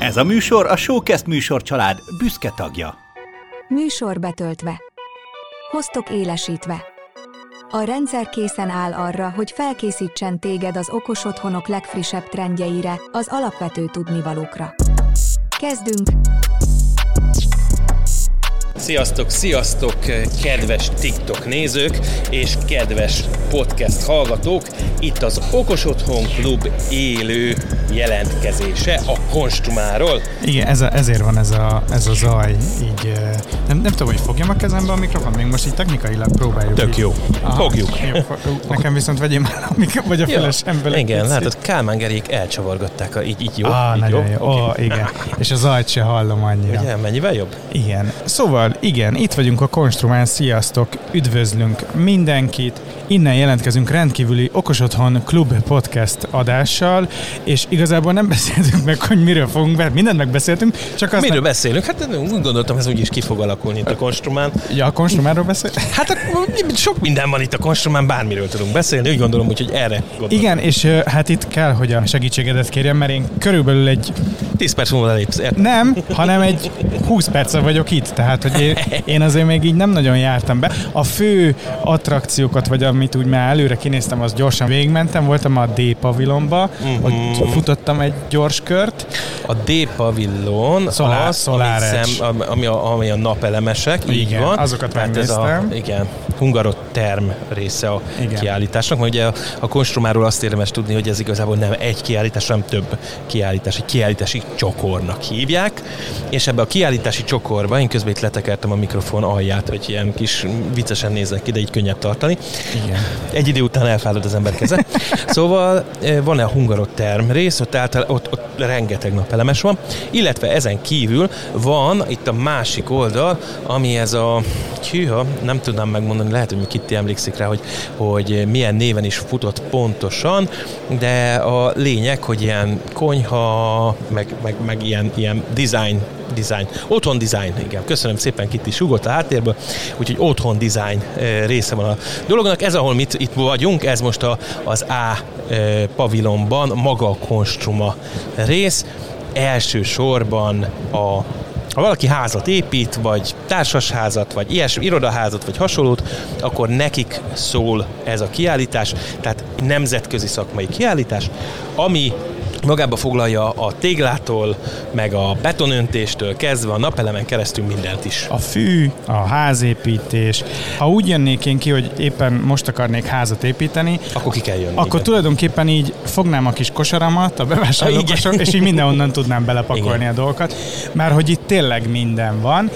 Ez a műsor a Showcast műsor család büszke tagja. Műsor betöltve. Hoztok élesítve. A rendszer készen áll arra, hogy felkészítsen téged az okos otthonok legfrissebb trendjeire, az alapvető tudnivalókra. Kezdünk! Sziasztok, sziasztok, kedves TikTok nézők és kedves podcast hallgatók! Itt az Okos Otthon Klub élő jelentkezése a Konstrumáról. Igen, ez a, ezért van ez a, ez a zaj, így nem, nem tudom, hogy fogjam a kezembe a mikrofon, még most így technikailag próbáljuk. Tök így. jó. Fogjuk. Jó, nekem viszont vegyél már a mikrofon, vagy a felesemből. egy Igen, picit. látod, Kálmán Gerék elcsavargatták, a, így, így jó. Ah, így nagyon jó. Oké. Oh, igen. És a zajt se hallom annyira. Ugye, mennyivel jobb? Igen. Szóval, igen, itt vagyunk a Konstrumán, sziasztok, üdvözlünk mindenkit. Innen jelentkezünk rendkívüli Okos Otthon Klub podcast adással, és igazából nem beszéltünk meg, hogy miről fogunk be. Mindent megbeszéltünk, csak azt Miről beszélünk? Hát úgy gondoltam, ez úgyis ki fog alakulni itt a Konstrumán. Ja, a Konstrumánról beszél? Hát akkor sok minden van itt a Konstrumán, bármiről tudunk beszélni, úgy gondolom, úgyhogy erre gondoltam. Igen, és hát itt kell, hogy a segítségedet kérjem, mert én körülbelül egy 10 perc múlva lelépsz. Ért- nem, hanem egy 20 perce vagyok itt, tehát hogy én, én azért még így nem nagyon jártam be. A fő attrakciókat, vagy amit úgy már előre kinéztem, az gyorsan végigmentem, voltam a D-pavilonba, Mhm. hogy futottam egy gyors kört. A D-pavillon Solar- az, Solar ami, szem, ami, a, ami a napelemesek, így Igen, van. azokat Tehát ez a, megnéztem. igen, Hungaroterm része a Igen. kiállításnak, mert ugye a, a Konstrumáról azt érdemes tudni, hogy ez igazából nem egy kiállítás, hanem több kiállítás, egy kiállítási csokornak hívják, és ebbe a kiállítási csokorba, én közben itt letekertem a mikrofon alját, hogy ilyen kis viccesen nézek ki, de így könnyebb tartani. Igen. Egy idő után elfárad az ember keze. Szóval eh, van-e a hungarotterm rész, ott, által, ott, ott rengeteg napelemes van, illetve ezen kívül van itt a másik oldal, ami ez a, hűha, nem tudnám megmondani, lehet, hogy Kitti emlékszik rá, hogy, hogy milyen néven is futott pontosan, de a lényeg, hogy ilyen konyha, meg, meg, meg ilyen, ilyen design design. Otthon design, igen. Köszönöm szépen, Kitti sugott a háttérből. Úgyhogy otthon design eh, része van a dolognak. Ez, ahol mit, itt vagyunk, ez most a, az A eh, pavilonban, maga a konstruma rész. Elsősorban a ha valaki házat épít, vagy társasházat, vagy ilyesmi, irodaházat, vagy hasonlót, akkor nekik szól ez a kiállítás, tehát nemzetközi szakmai kiállítás, ami magába foglalja a téglától, meg a betonöntéstől kezdve a napelemen keresztül mindent is. A fű, a házépítés. Ha úgy jönnék én ki, hogy éppen most akarnék házat építeni, Akkor ki kell jönni. Akkor igen. tulajdonképpen így fognám a kis kosaramat, a bevásárlókosar, és így mindenhonnan tudnám belepakolni Igen. a dolgokat, mert hogy itt tényleg minden van.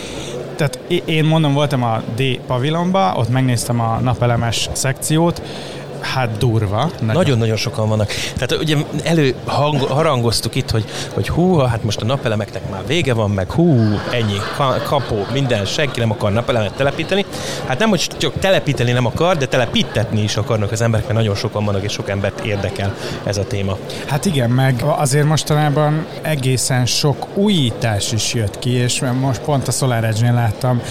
Tehát én mondom, voltam a D pavilonba, ott megnéztem a napelemes szekciót, hát durva. Nagyon-nagyon sokan vannak. Tehát ugye elő hang, harangoztuk itt, hogy, hogy hú, hát most a napelemeknek már vége van, meg hú, ennyi, ka- kapó, minden, senki nem akar napelemet telepíteni. Hát nem, hogy csak telepíteni nem akar, de telepítetni is akarnak az emberek, mert nagyon sokan vannak, és sok embert érdekel ez a téma. Hát igen, meg azért mostanában egészen sok újítás is jött ki, és most pont a Solar Edge-nél láttam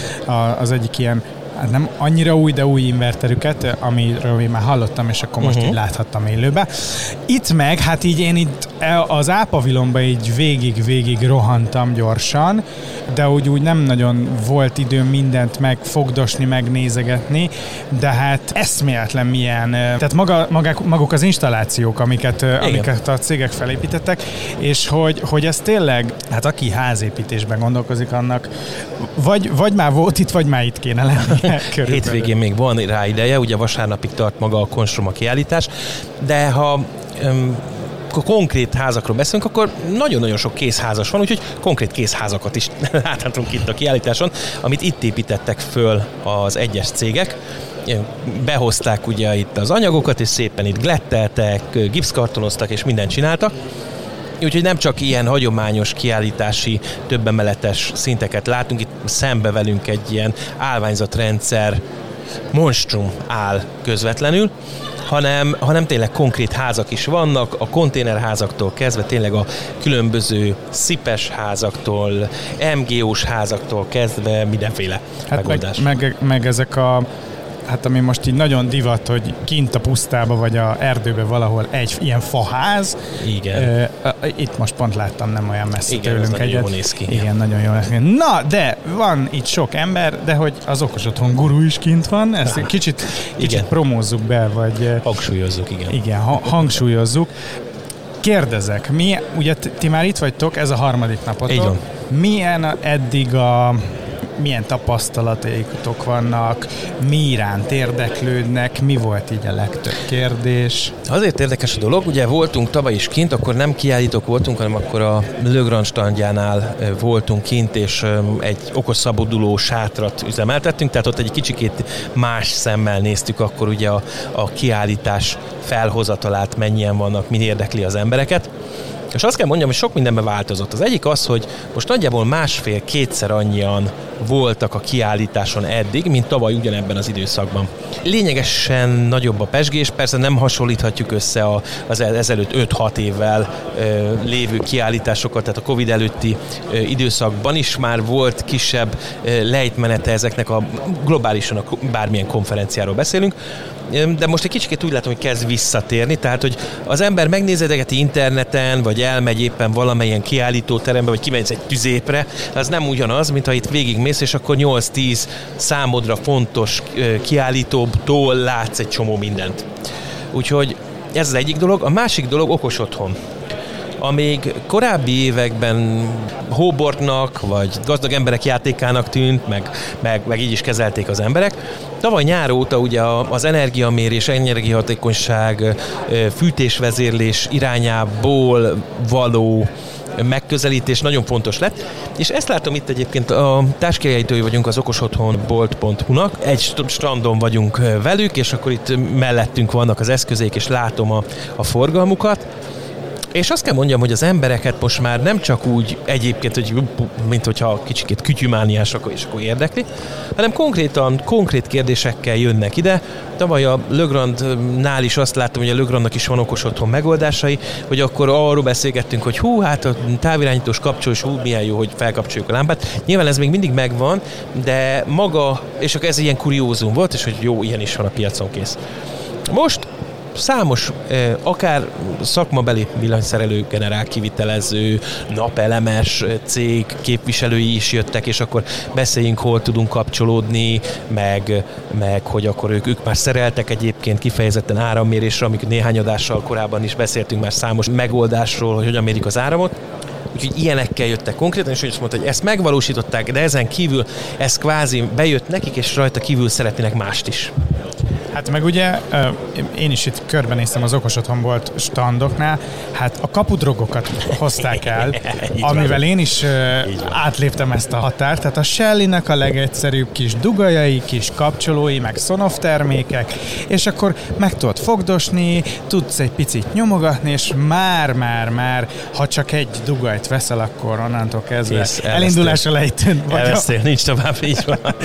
az egyik ilyen hát nem annyira új, de új inverterüket, amiről én már hallottam, és akkor most uh-huh. így láthattam élőbe. Itt meg, hát így én itt e- az ápavilonba így végig-végig rohantam gyorsan, de úgy, úgy nem nagyon volt időm mindent megfogdosni, megnézegetni, de hát eszméletlen milyen, ö, tehát maga, magák, maguk az installációk, amiket, ö, amiket a cégek felépítettek, és hogy, hogy ez tényleg, hát aki házépítésben gondolkozik, annak vagy, vagy már volt itt, vagy már itt kéne lennie. Hétvégén még van rá ideje, ugye vasárnapig tart maga a Konstruma kiállítás, de ha öm, akkor konkrét házakról beszélünk, akkor nagyon-nagyon sok készházas van, úgyhogy konkrét készházakat is láthatunk itt a kiállításon, amit itt építettek föl az egyes cégek. Behozták ugye itt az anyagokat, és szépen itt gletteltek, gipszkartonoztak, és mindent csináltak. Úgyhogy nem csak ilyen hagyományos kiállítási többemeletes szinteket látunk, itt szembe velünk egy ilyen állványzatrendszer monstrum áll közvetlenül, hanem, hanem tényleg konkrét házak is vannak, a konténerházaktól kezdve tényleg a különböző szipes házaktól, MGO-s házaktól kezdve mindenféle Hát meg, megoldás. meg, meg ezek a hát ami most így nagyon divat, hogy kint a pusztába vagy a erdőbe valahol egy ilyen faház. Igen. Itt most pont láttam nem olyan messze Igen, tőlünk egyet. jól néz ki. Igen, nagyon jól néz ki. Na, de van itt sok ember, de hogy az okos otthon guru is kint van, ezt kicsit, kicsit Igen. promózzuk be, vagy Hangsúlyozzuk, igen. igen, ha- hangsúlyozzuk. Kérdezek, mi, ugye ti már itt vagytok, ez a harmadik napotok. Így van. Milyen eddig a milyen tapasztalataik vannak, mi iránt érdeklődnek, mi volt így a legtöbb kérdés? Azért érdekes a dolog, ugye voltunk tavaly is kint, akkor nem kiállítók voltunk, hanem akkor a Le Grand standjánál voltunk kint, és egy okos szabaduló sátrat üzemeltettünk, tehát ott egy kicsikét más szemmel néztük akkor ugye a, a kiállítás felhozatalát, mennyien vannak, mi érdekli az embereket. És azt kell mondjam, hogy sok mindenben változott. Az egyik az, hogy most nagyjából másfél-kétszer annyian voltak a kiállításon eddig, mint tavaly ugyanebben az időszakban. Lényegesen nagyobb a pesgés, persze nem hasonlíthatjuk össze az el- ezelőtt 5-6 évvel lévő kiállításokat, tehát a Covid előtti időszakban is már volt kisebb lejtmenete ezeknek a globálisan a bármilyen konferenciáról beszélünk, de most egy kicsit úgy látom, hogy kezd visszatérni, tehát hogy az ember megnézedegeti interneten, vagy elmegy éppen valamilyen kiállítóterembe, vagy kimegy egy tüzépre, az nem ugyanaz, mint ha itt végigmész, és akkor 8-10 számodra fontos kiállítótól látsz egy csomó mindent. Úgyhogy ez az egyik dolog. A másik dolog okos otthon. Amíg korábbi években hóbortnak, vagy gazdag emberek játékának tűnt, meg, meg, meg így is kezelték az emberek, tavaly nyár óta ugye az energiamérés, energiahatékonyság, fűtésvezérlés irányából való megközelítés nagyon fontos lett, és ezt látom itt egyébként a társkiállítói vagyunk az okosotthonbolt.hu-nak, egy st- strandon vagyunk velük, és akkor itt mellettünk vannak az eszközeik, és látom a, a forgalmukat, és azt kell mondjam, hogy az embereket most már nem csak úgy egyébként, hogy mint hogyha kicsikét kütyümániások és akkor érdekli, hanem konkrétan, konkrét kérdésekkel jönnek ide. Tavaly a Lögrandnál is azt láttam, hogy a Lögrandnak is van okos otthon megoldásai, hogy akkor arról beszélgettünk, hogy hú, hát a távirányítós kapcsol, és hú, milyen jó, hogy felkapcsoljuk a lámpát. Nyilván ez még mindig megvan, de maga, és akkor ez ilyen kuriózum volt, és hogy jó, ilyen is van a piacon kész. Most számos, akár szakmabeli villanyszerelő, generál kivitelező, napelemes cég képviselői is jöttek, és akkor beszéljünk, hol tudunk kapcsolódni, meg, meg hogy akkor ők, ők már szereltek egyébként kifejezetten árammérésre, amikor néhány adással korábban is beszéltünk már számos megoldásról, hogy hogyan mérik az áramot. Úgyhogy ilyenekkel jöttek konkrétan, és úgy azt mondta, hogy ezt megvalósították, de ezen kívül ez kvázi bejött nekik, és rajta kívül szeretnének mást is. Hát meg ugye én is itt körbenéztem az okos otthon volt standoknál, hát a kapudrogokat hozták el, amivel én is átléptem ezt a határt, tehát a Shelly-nek a legegyszerűbb kis dugajai, kis kapcsolói, meg Sonoff termékek, és akkor meg tudod fogdosni, tudsz egy picit nyomogatni, és már-már-már, ha csak egy dugajt veszel, akkor onnantól kezdve Kész, elindulás a lejtőn vagy a, Elvesztél, nincs tovább, így van.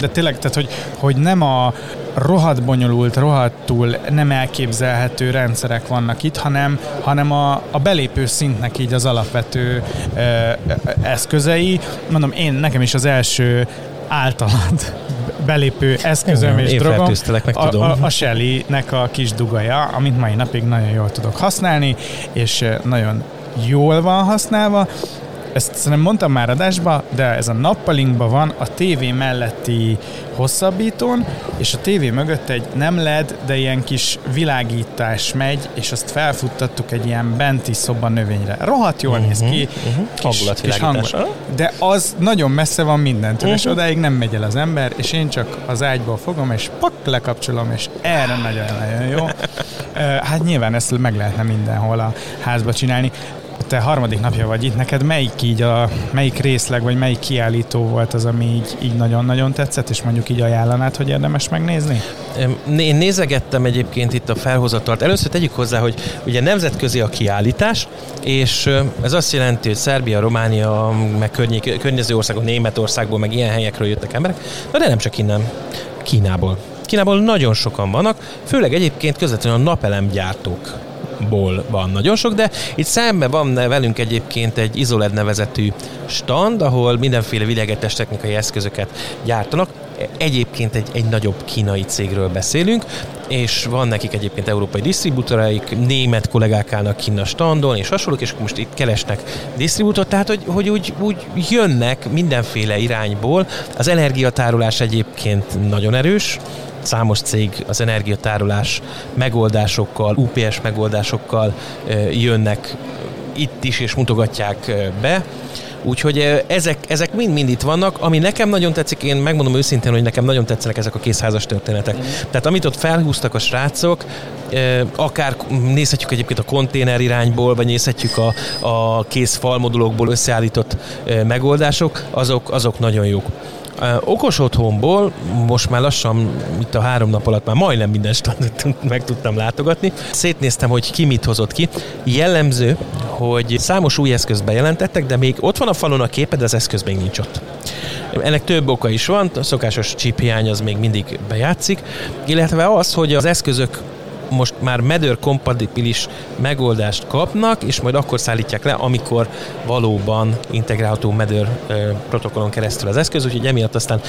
de tényleg, tehát hogy, hogy nem a rohadt bonyolult, rohadtul nem elképzelhető rendszerek vannak itt, hanem, hanem a, a belépő szintnek így az alapvető ö, eszközei. Mondom, én nekem is az első általad belépő eszközöm és én drogom meg a, tudom. a, a Shelly-nek a kis dugaja, amit mai napig nagyon jól tudok használni, és nagyon jól van használva. Ezt szerintem mondtam már adásba, de ez a nappalinkban van a tévé melletti hosszabbítón, és a tévé mögött egy nem LED, de ilyen kis világítás megy, és azt felfuttattuk egy ilyen benti szoba növényre. Rohadt jól néz ki. uh-huh. Hangulatvilágítás. hangulat. De az nagyon messze van mindentől, és odáig nem megy el az ember, és én csak az ágyból fogom, és pak, lekapcsolom, és erre nagyon-nagyon jó. Hát nyilván ezt meg lehetne mindenhol a házba csinálni. Te harmadik napja vagy itt, neked melyik így a, melyik részleg, vagy melyik kiállító volt az, ami így, így nagyon-nagyon tetszett, és mondjuk így ajánlanád, hogy érdemes megnézni? Én nézegettem egyébként itt a felhozatalt. Először tegyük hozzá, hogy ugye nemzetközi a kiállítás, és ez azt jelenti, hogy Szerbia, Románia, meg környék, környező országok, Németországból, meg ilyen helyekről jöttek emberek, na de nem csak innen, Kínából. Kínából nagyon sokan vannak, főleg egyébként közvetlenül a napelemgyártók ból van nagyon sok, de itt szemben van velünk egyébként egy Izoled nevezetű stand, ahol mindenféle világetes technikai eszközöket gyártanak. Egyébként egy, egy nagyobb kínai cégről beszélünk, és van nekik egyébként európai disztribútoraik, német kollégák állnak kinn a standon, és hasonlók, és most itt keresnek disztribútort, tehát hogy, hogy úgy, úgy jönnek mindenféle irányból. Az energiatárolás egyébként nagyon erős, számos cég az energiatárolás megoldásokkal, UPS megoldásokkal jönnek itt is, és mutogatják be. Úgyhogy ezek, ezek mind-mind itt vannak. Ami nekem nagyon tetszik, én megmondom őszintén, hogy nekem nagyon tetszenek ezek a készházas történetek. Mm. Tehát amit ott felhúztak a srácok, akár nézhetjük egyébként a konténer irányból, vagy nézhetjük a, a kész falmodulokból összeállított megoldások, azok, azok nagyon jók. Okos otthonból most már lassan, itt a három nap alatt már majdnem minden standot meg tudtam látogatni. Szétnéztem, hogy ki mit hozott ki. Jellemző, hogy számos új eszközt bejelentettek, de még ott van a falon a képe, de az eszköz még nincs ott. Ennek több oka is van, a szokásos chip hiány az még mindig bejátszik, illetve az, hogy az eszközök most már medőr kompatibilis megoldást kapnak, és majd akkor szállítják le, amikor valóban integrálható medőr protokollon keresztül az eszköz, úgyhogy emiatt aztán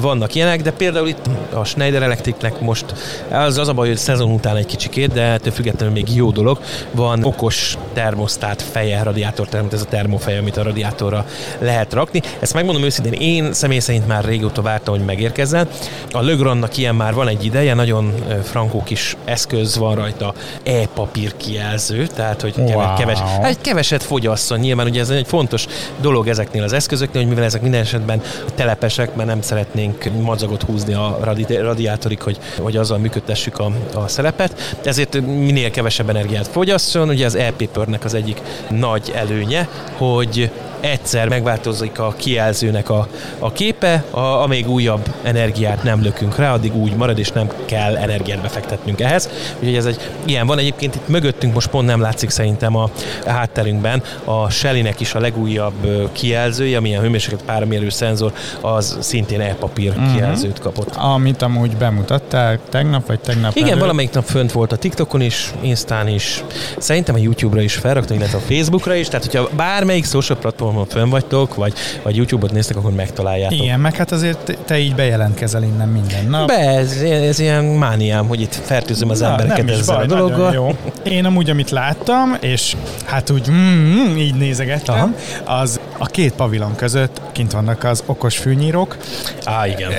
vannak ilyenek, de például itt a Schneider Electricnek most az, az a baj, hogy szezon után egy kicsikét, de ettől függetlenül még jó dolog, van okos termosztát feje, radiátor termot, ez a termofeje, amit a radiátorra lehet rakni. Ezt megmondom őszintén, én személy szerint már régóta vártam, hogy megérkezzen. A Legrandnak ilyen már van egy ideje, nagyon frankó kis eszköz eszköz van rajta e-papír kijelző, tehát hogy wow. keves, hát keveset fogyasszon. Nyilván ugye ez egy fontos dolog ezeknél az eszközöknél, hogy mivel ezek minden esetben telepesek, mert nem szeretnénk madzagot húzni a radi- radiátorig, hogy, hogy azzal működtessük a, a szelepet. Ezért minél kevesebb energiát fogyasszon. Ugye az e-papernek az egyik nagy előnye, hogy egyszer megváltozik a kijelzőnek a, a képe, a, amíg újabb energiát nem lökünk rá, addig úgy marad, és nem kell energiát befektetnünk ehhez. Úgyhogy ez egy ilyen van. Egyébként itt mögöttünk most pont nem látszik szerintem a hátterünkben a Shelly-nek is a legújabb kijelzője, amilyen hőmérséklet páramérő szenzor, az szintén e-papír uh-huh. kijelzőt kapott. Amit amúgy bemutattál tegnap, vagy tegnap Igen, előtt. valamelyik nap fönt volt a TikTokon is, Instán is, szerintem a YouTube-ra is felraktam, illetve a Facebookra is, tehát hogyha bármelyik social platform platformon fönn vagytok, vagy, vagy YouTube-ot néztek, akkor megtaláljátok. Igen, meg hát azért te így bejelentkezel innen minden nap. Be, ez, ez ilyen mániám, hogy itt fertőzöm az Na, embereket ezzel baj, a dologgal. Jó. Én amúgy, amit láttam, és hát úgy mm, így nézegettem, Aha. az a két pavilon között kint vannak az okos fűnyírók. Á, igen.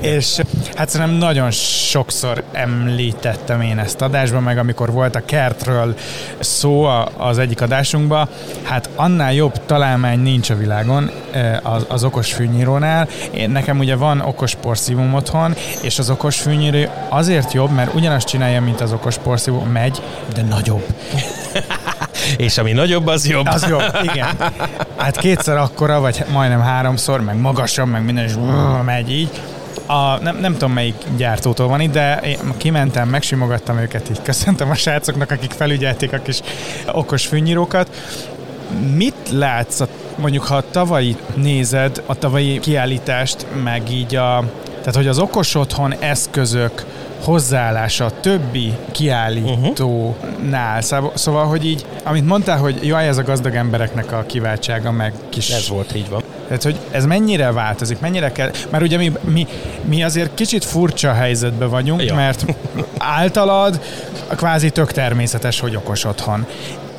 és hát szerintem nagyon sokszor említettem én ezt adásban, meg amikor volt a kertről szó az egyik adásunkban, hát annál jobb találmány nincs a világon az, az okos fűnyírónál. Én, nekem ugye van okos porszívum otthon, és az okos fűnyíró azért jobb, mert ugyanazt csinálja, mint az okos porszívó, megy, de nagyobb. és ami nagyobb, az jobb. Az jobb, igen. Hát kétszer akkora, vagy majdnem háromszor, meg magasabb, meg minden, és megy így. A, nem, nem tudom melyik gyártótól van itt, de én kimentem, megsimogattam őket, így köszöntem a srácoknak, akik felügyelték a kis okos fűnyírókat, Mit látsz, mondjuk ha a tavalyi nézed, a tavalyi kiállítást, meg így a, tehát hogy az okos otthon eszközök hozzáállása a többi kiállítónál. Uh-huh. Szóval, hogy így, amit mondtál, hogy jaj, ez a gazdag embereknek a kiváltsága, meg kis... Ez volt, így van. Tehát, hogy ez mennyire változik, mennyire kell... Mert ugye mi, mi, mi azért kicsit furcsa helyzetben vagyunk, ja. mert általad kvázi tök természetes, hogy okos otthon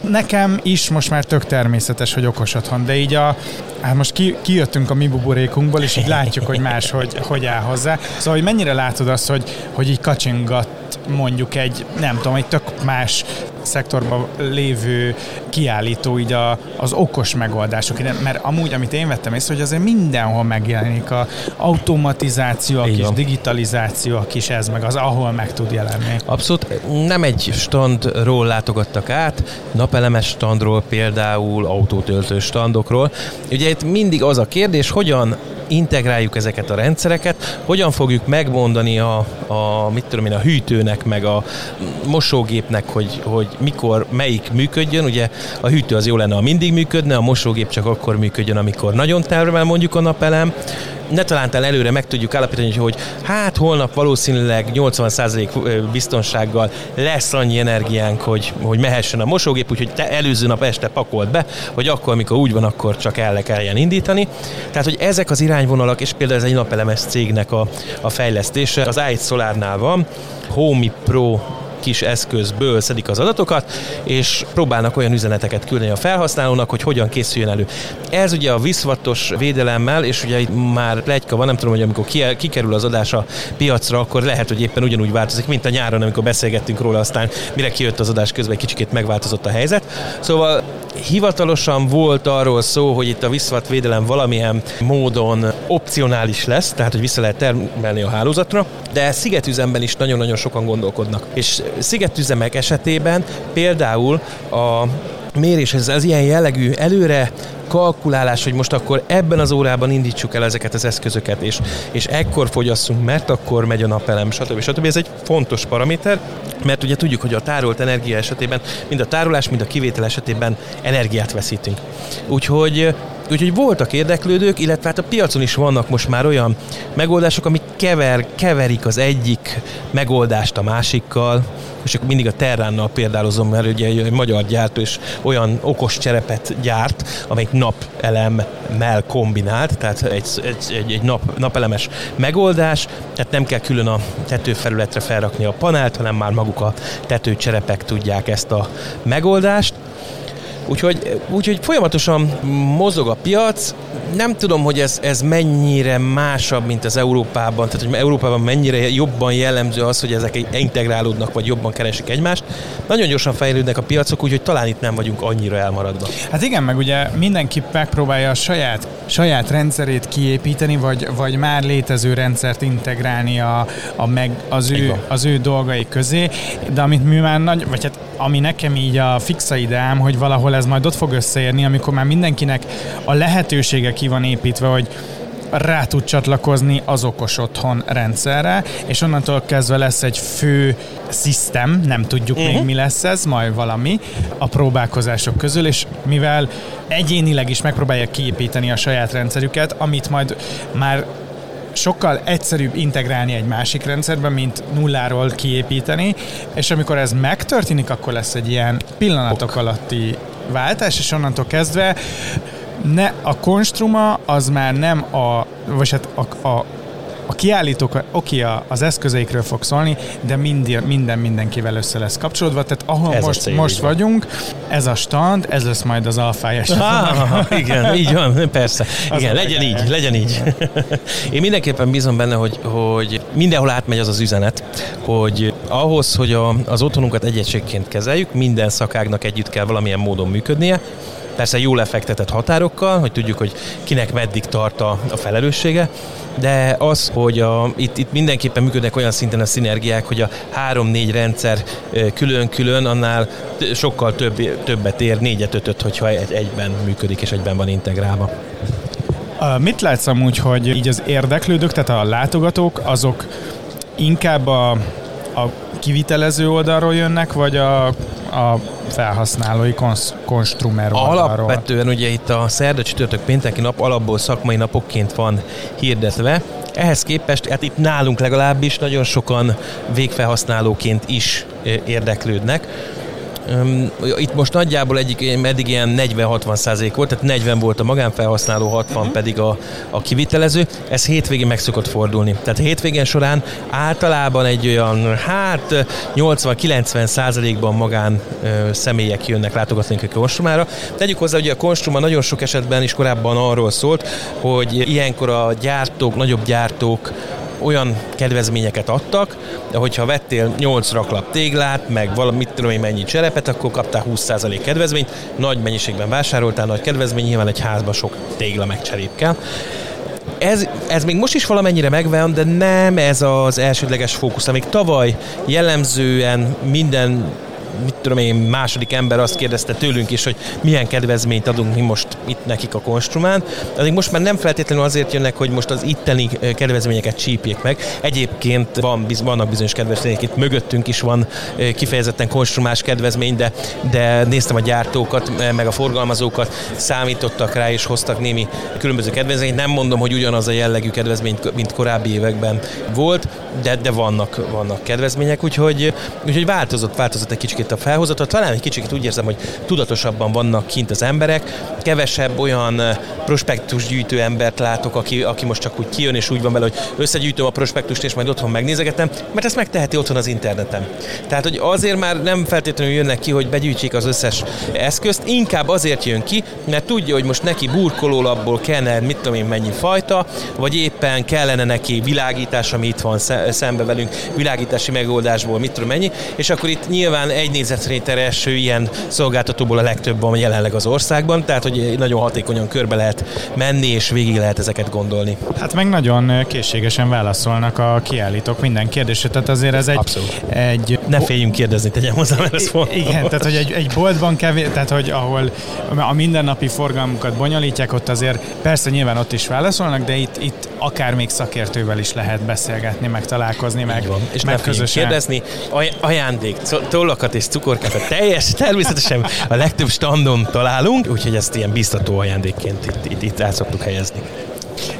nekem is most már tök természetes, hogy okos otthon, de így a, hát most ki, kijöttünk a mi buborékunkból, és így látjuk, hogy más hogy, hogy áll hozzá. Szóval, hogy mennyire látod azt, hogy, hogy így kacsingat mondjuk egy, nem tudom, egy tök más szektorban lévő kiállító így a, az okos megoldások, mert amúgy, amit én vettem észre, hogy azért mindenhol megjelenik a automatizáció, a kis digitalizáció, a kis ez, meg az, ahol meg tud jelenni. Abszolút. Nem egy standról látogattak át, napelemes standról például, autótöltő standokról. Ugye itt mindig az a kérdés, hogyan integráljuk ezeket a rendszereket, hogyan fogjuk megmondani a, a, mit tudom én, a hűtőnek, meg a mosógépnek, hogy, hogy mikor melyik működjön. Ugye a hűtő az jó lenne, ha mindig működne, a mosógép csak akkor működjön, amikor nagyon termel mondjuk a napelem. Ne talántál előre meg tudjuk állapítani, hogy hát holnap valószínűleg 80% biztonsággal lesz annyi energiánk, hogy, hogy mehessen a mosógép, úgyhogy te előző nap este pakolt be, hogy akkor, amikor úgy van, akkor csak el kelljen indítani. Tehát, hogy ezek az irányvonalak, és például ez egy napelemes cégnek a, a fejlesztése, az i Solarnál van, Homi Pro kis eszközből szedik az adatokat, és próbálnak olyan üzeneteket küldeni a felhasználónak, hogy hogyan készüljön elő. Ez ugye a viszvatos védelemmel, és ugye itt már plegyka van, nem tudom, hogy amikor kikerül az adás a piacra, akkor lehet, hogy éppen ugyanúgy változik, mint a nyáron, amikor beszélgettünk róla, aztán mire kijött az adás közben, egy kicsikét megváltozott a helyzet. Szóval hivatalosan volt arról szó, hogy itt a viszvat védelem valamilyen módon opcionális lesz, tehát hogy vissza lehet termelni a hálózatra, de szigetüzemben is nagyon-nagyon sokan gondolkodnak. És szigetüzemek esetében például a mérés, ez az ilyen jellegű előre kalkulálás, hogy most akkor ebben az órában indítsuk el ezeket az eszközöket, és, és ekkor fogyasszunk, mert akkor megy a napelem, stb. stb. Ez egy fontos paraméter, mert ugye tudjuk, hogy a tárolt energia esetében, mind a tárolás, mind a kivétel esetében energiát veszítünk. Úgyhogy Úgyhogy voltak érdeklődők, illetve hát a piacon is vannak most már olyan megoldások, amik kever, keverik az egyik megoldást a másikkal, és akkor mindig a Terránnal példálozom, mert ugye egy magyar gyártó és olyan okos cserepet gyárt, amelyik napelemmel kombinált, tehát egy, egy, egy, nap, napelemes megoldás, tehát nem kell külön a tetőfelületre felrakni a panelt, hanem már maguk a tetőcserepek tudják ezt a megoldást. Úgyhogy, úgyhogy folyamatosan mozog a piac. Nem tudom, hogy ez, ez mennyire másabb, mint az Európában, tehát hogy Európában mennyire jobban jellemző az, hogy ezek integrálódnak, vagy jobban keresik egymást. Nagyon gyorsan fejlődnek a piacok, úgyhogy talán itt nem vagyunk annyira elmaradva. Hát igen, meg ugye mindenki megpróbálja a saját, saját rendszerét kiépíteni, vagy, vagy már létező rendszert integrálni a, a meg, az, ő, az ő dolgai közé, de amit mi már nagy, vagy hát ami nekem így a fixa ideám, hogy valahol ez majd ott fog összeérni, amikor már mindenkinek a lehetősége ki van építve, hogy rá tud csatlakozni az okos otthon rendszerre, és onnantól kezdve lesz egy fő szisztem, nem tudjuk uh-huh. még mhm. mi lesz ez, majd valami a próbálkozások közül, és mivel egyénileg is megpróbálják kiépíteni a saját rendszerüket, amit majd már sokkal egyszerűbb integrálni egy másik rendszerbe, mint nulláról kiépíteni, és amikor ez megtörténik, akkor lesz egy ilyen pillanatok alatti váltás, és onnantól kezdve ne, a konstruma az már nem a, vagy hát a, a a kiállítók, oké, az eszközeikről fog szólni, de minden, minden mindenkivel össze lesz kapcsolódva, tehát ahol ez most, cél, most vagyunk, ez a stand, ez lesz majd az alfája. Ah, igen, így van, persze. Az igen, legyen így, legyen így. Én mindenképpen bízom benne, hogy, hogy mindenhol átmegy az az üzenet, hogy ahhoz, hogy a, az otthonunkat egy egységként kezeljük, minden szakágnak együtt kell valamilyen módon működnie, persze jól lefektetett határokkal, hogy tudjuk, hogy kinek meddig tart a, a felelőssége, de az, hogy a, itt, itt mindenképpen működnek olyan szinten a szinergiák, hogy a három-négy rendszer külön-külön, annál sokkal több, többet ér, négyet, ötöt, hogyha egy, egyben működik és egyben van integrálva. Mit látsz amúgy, hogy így az érdeklődők, tehát a látogatók, azok inkább a, a kivitelező oldalról jönnek, vagy a, a felhasználói konsz, konstrumer? Alapvetően ugye itt a szerda csütörtök pénteki nap alapból szakmai napokként van hirdetve, ehhez képest, hát itt nálunk legalábbis nagyon sokan végfelhasználóként is érdeklődnek. Itt most nagyjából egyik, eddig ilyen 40-60 százalék volt, tehát 40 volt a magánfelhasználó, 60 uh-huh. pedig a, a kivitelező. Ez hétvégén meg szokott fordulni. Tehát hétvégén során általában egy olyan, hát 80-90 százalékban magán személyek jönnek látogatni a konstrumára. Tegyük hozzá, hogy a konstruma nagyon sok esetben is korábban arról szólt, hogy ilyenkor a gyártók, nagyobb gyártók olyan kedvezményeket adtak, hogyha vettél 8 raklap téglát, meg valamit tudom én mennyi cserepet, akkor kaptál 20% kedvezményt, nagy mennyiségben vásároltál, nagy kedvezmény, nyilván egy házba sok tégla meg cserép kell. Ez, ez még most is valamennyire megvan, de nem ez az elsődleges fókusz. Amíg tavaly jellemzően minden mit tudom én, második ember azt kérdezte tőlünk is, hogy milyen kedvezményt adunk mi most itt nekik a konstrumán. Azért most már nem feltétlenül azért jönnek, hogy most az itteni kedvezményeket csípjék meg. Egyébként van, vannak bizonyos kedvezmények, itt mögöttünk is van kifejezetten konstrumás kedvezmény, de, de néztem a gyártókat, meg a forgalmazókat, számítottak rá és hoztak némi különböző kedvezményt. Nem mondom, hogy ugyanaz a jellegű kedvezmény, mint korábbi években volt, de, de vannak, vannak kedvezmények, úgyhogy, úgyhogy változott, változott egy kicsit a felhozatot. Talán egy kicsit úgy érzem, hogy tudatosabban vannak kint az emberek, kevesebb olyan prospektusgyűjtő embert látok, aki, aki most csak úgy kijön és úgy van vele, hogy összegyűjtöm a prospektust és majd otthon megnézegetem, mert ezt megteheti otthon az interneten. Tehát, hogy azért már nem feltétlenül jönnek ki, hogy begyűjtsék az összes eszközt, inkább azért jön ki, mert tudja, hogy most neki burkolólapból kellene mit tudom én mennyi fajta, vagy éppen kellene neki világítás, ami itt van szembe velünk, világítási megoldásból mit tudom mennyi, és akkor itt nyilván egy négyzetméteres ilyen szolgáltatóból a legtöbb van jelenleg az országban, tehát hogy nagyon hatékonyan körbe lehet menni, és végig lehet ezeket gondolni. Hát meg nagyon készségesen válaszolnak a kiállítók minden kérdésre, tehát azért ez egy... Abszolút. egy ne féljünk kérdezni, tegyem hozzá, mert ez Igen, tehát hogy egy, egy boltban kevés, tehát hogy ahol a mindennapi forgalmukat bonyolítják, ott azért persze nyilván ott is válaszolnak, de itt, itt akár még szakértővel is lehet beszélgetni, meg találkozni, meg, van. És meg közösen. kérdezni, aj- ajándék, tollakat és cukorkát, a teljes, természetesen a legtöbb standon találunk, úgyhogy ezt ilyen biztató ajándékként itt, itt, itt át szoktuk helyezni.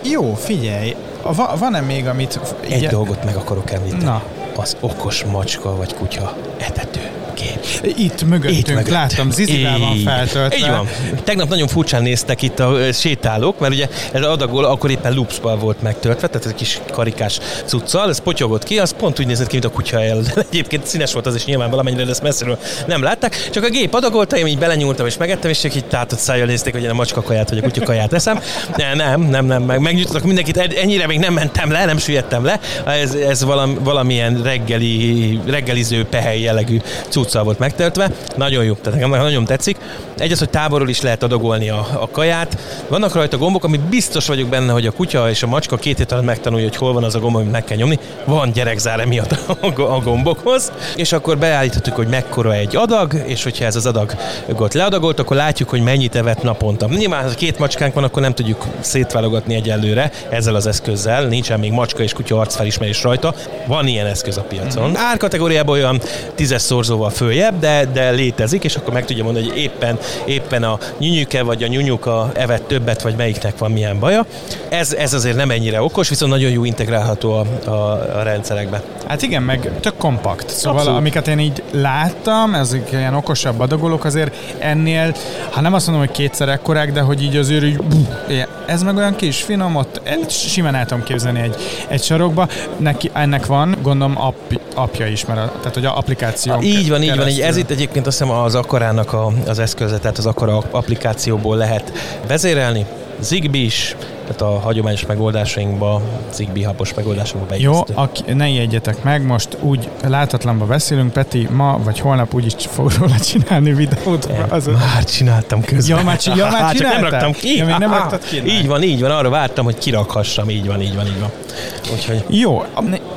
Jó, figyelj, va- van-e még, amit... Egy dolgot meg akarok említeni. Na. Az okos macska vagy kutya etető kép. Itt mögöttünk, itt mögött. láttam, Zizivel van feltöltve. Így van. Tegnap nagyon furcsán néztek itt a sétálók, mert ugye ez adagol akkor éppen loopsban volt megtöltve, tehát egy kis karikás cuccal, ez potyogott ki, az pont úgy nézett ki, mint a kutya el. Egyébként színes volt az is nyilván valamennyire, ezt messziről nem látták. Csak a gép adagolta, én így belenyúltam és megettem, és csak így tátott szájjal nézték, hogy én a macska kaját vagy a kutya kaját eszem. Nem, nem, nem, nem, meg megnyitottak mindenkit, ennyire még nem mentem le, nem süllyedtem le. Ez, ez valami, valamilyen reggeli, reggeliző pehely jellegű cuccal volt megtöltve. Nagyon jó, tehát nekem nagyon tetszik. Egy az, hogy távolról is lehet adagolni a, a kaját. Vannak rajta gombok, ami biztos vagyok benne, hogy a kutya és a macska két hét alatt megtanulja, hogy hol van az a gomb, amit meg kell nyomni. Van gyerekzár emiatt a, gombokhoz. És akkor beállíthatjuk, hogy mekkora egy adag, és hogyha ez az adagot leadagolt, akkor látjuk, hogy mennyit evett naponta. Nyilván, ha két macskánk van, akkor nem tudjuk szétválogatni egyelőre ezzel az eszközzel. Nincsen még macska és kutya arcfelismerés rajta. Van ilyen eszköz a piacon. Mm-hmm. Árkategóriában olyan tízes szorzóval följebb, de, de létezik, és akkor meg tudja mondani, hogy éppen, éppen a nyunyuke vagy a nyunyuka evett többet, vagy melyiknek van milyen baja. Ez, ez azért nem ennyire okos, viszont nagyon jó integrálható a, a, a rendszerekbe. Hát igen, meg tök kompakt. Szóval Abszolút. amiket én így láttam, ezek ilyen okosabb adagolók azért ennél, ha nem azt mondom, hogy kétszer ekkorák, de hogy így azért így, ez meg olyan kis finom, ott e, simán el tudom képzelni egy, egy sarokba. Neki, ennek van, gondolom, app, apja is, mert a, tehát hogy a applikáció. Így van, így van. Ez itt egyébként azt hiszem az akarának a, az eszköze, tehát az akara applikációból lehet vezérelni. Zigbee is, tehát a hagyományos megoldásainkba, Zigbee habos megoldásokba Jó, aki, ne ijedjetek meg, most úgy láthatlanba beszélünk, Peti ma vagy holnap úgy is fog róla csinálni videót. Az már csináltam közben. Ja, már, ja, már csak nem raktam ki. Ja, még nem raktad ki. Így van, így van, arra vártam, hogy kirakhassam, így van, így van, így van. Úgyhogy... Jó,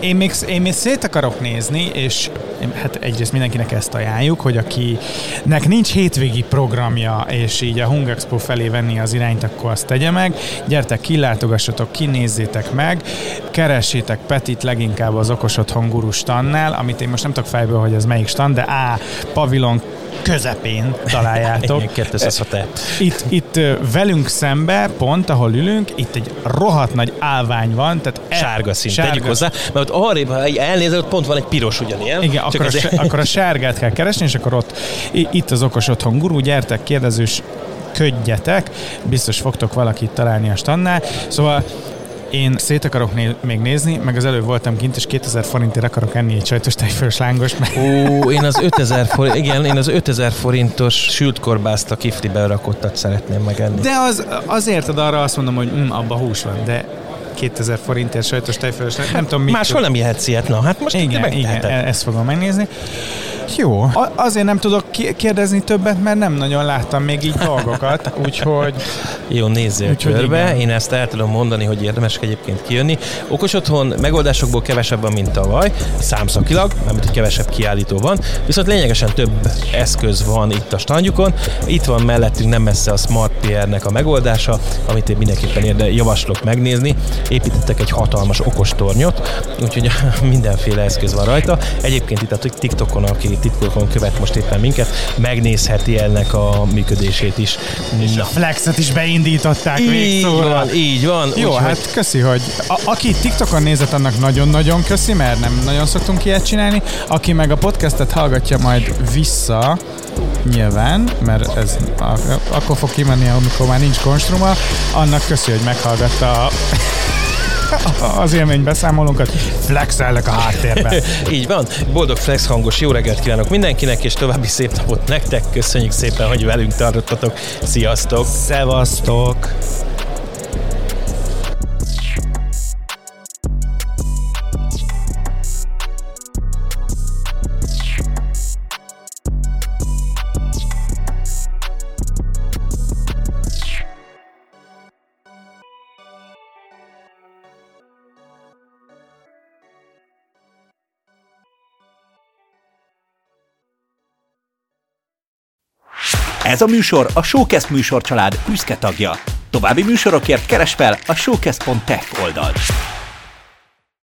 én még, én még szét akarok nézni, és hát egyrészt mindenkinek ezt ajánljuk, hogy akinek nincs hétvégi programja, és így a Hung Expo felé venni az irányt, akkor azt tegye meg. Gyertek, kilátogassatok, kinézzétek meg, keressétek Petit leginkább az Okos Otthon Guru stannál, amit én most nem tudok fejből, hogy ez melyik stand, de A, pavilon közepén találjátok. itt, itt velünk szembe, pont ahol ülünk, itt egy rohadt nagy állvány van, tehát e, sárga szín, sárga. tegyük hozzá, mert ott arrébb, ha elnézel, ott pont van egy piros ugyanilyen. Igen, akkor, azért... a, akkor a sárgát kell keresni, és akkor ott itt az okos otthon gurú, gyertek, kérdezős, ködjetek, biztos fogtok valakit találni a stannál. Szóval én szét akarok né- még nézni, meg az előbb voltam kint, és 2000 forintért akarok enni egy sajtos tejfölös lángost. Meg... Ó, én az 5000 forint, igen, én az 5000 forintos sült korbászt a kiflibe rakottat szeretném megenni. De az, azért ad arra azt mondom, hogy mm, abba hús van, de 2000 forintért sajtos tejfölös, nem tudom mit. Máshol nem ihetsz ilyet, na, hát most igen, igen, e- ezt fogom megnézni. Jó. A- azért nem tudok kérdezni többet, mert nem nagyon láttam még így dolgokat, úgyhogy... Jó, nézzél Úgyhogy körbe. igen. Én ezt el tudom mondani, hogy érdemes egyébként kijönni. Okos otthon megoldásokból kevesebb van, mint tavaly, számszakilag, mármint hogy kevesebb kiállító van, viszont lényegesen több eszköz van itt a standjukon. Itt van mellettünk nem messze a Smart PR-nek a megoldása, amit én mindenképpen érde, javaslok megnézni. Építettek egy hatalmas okos tornyot, úgyhogy mindenféle eszköz van rajta. Egyébként itt a TikTokon, aki TikTokon követ most éppen minket, megnézheti ennek a működését is. Na. Flexet is beindították Így végszóra. van, így van. Jó, Úgyhogy- hát köszi, hogy a, aki TikTokon nézett, annak nagyon-nagyon köszi, mert nem nagyon szoktunk ilyet csinálni. Aki meg a podcastet hallgatja majd vissza, nyilván, mert ez a, akkor fog kimenni, amikor már nincs konstruma, annak köszi, hogy meghallgatta a, az élménybeszámolónkat. Flexelnek a háttérben. Így van. Boldog flex hangos jó reggelt kívánok mindenkinek, és további szép napot nektek. Köszönjük szépen, hogy velünk tartottatok. Sziasztok! Szevasztok! Ez a műsor a Showcast műsorcsalád büszke tagja. További műsorokért keres fel a showcast.tech oldalt.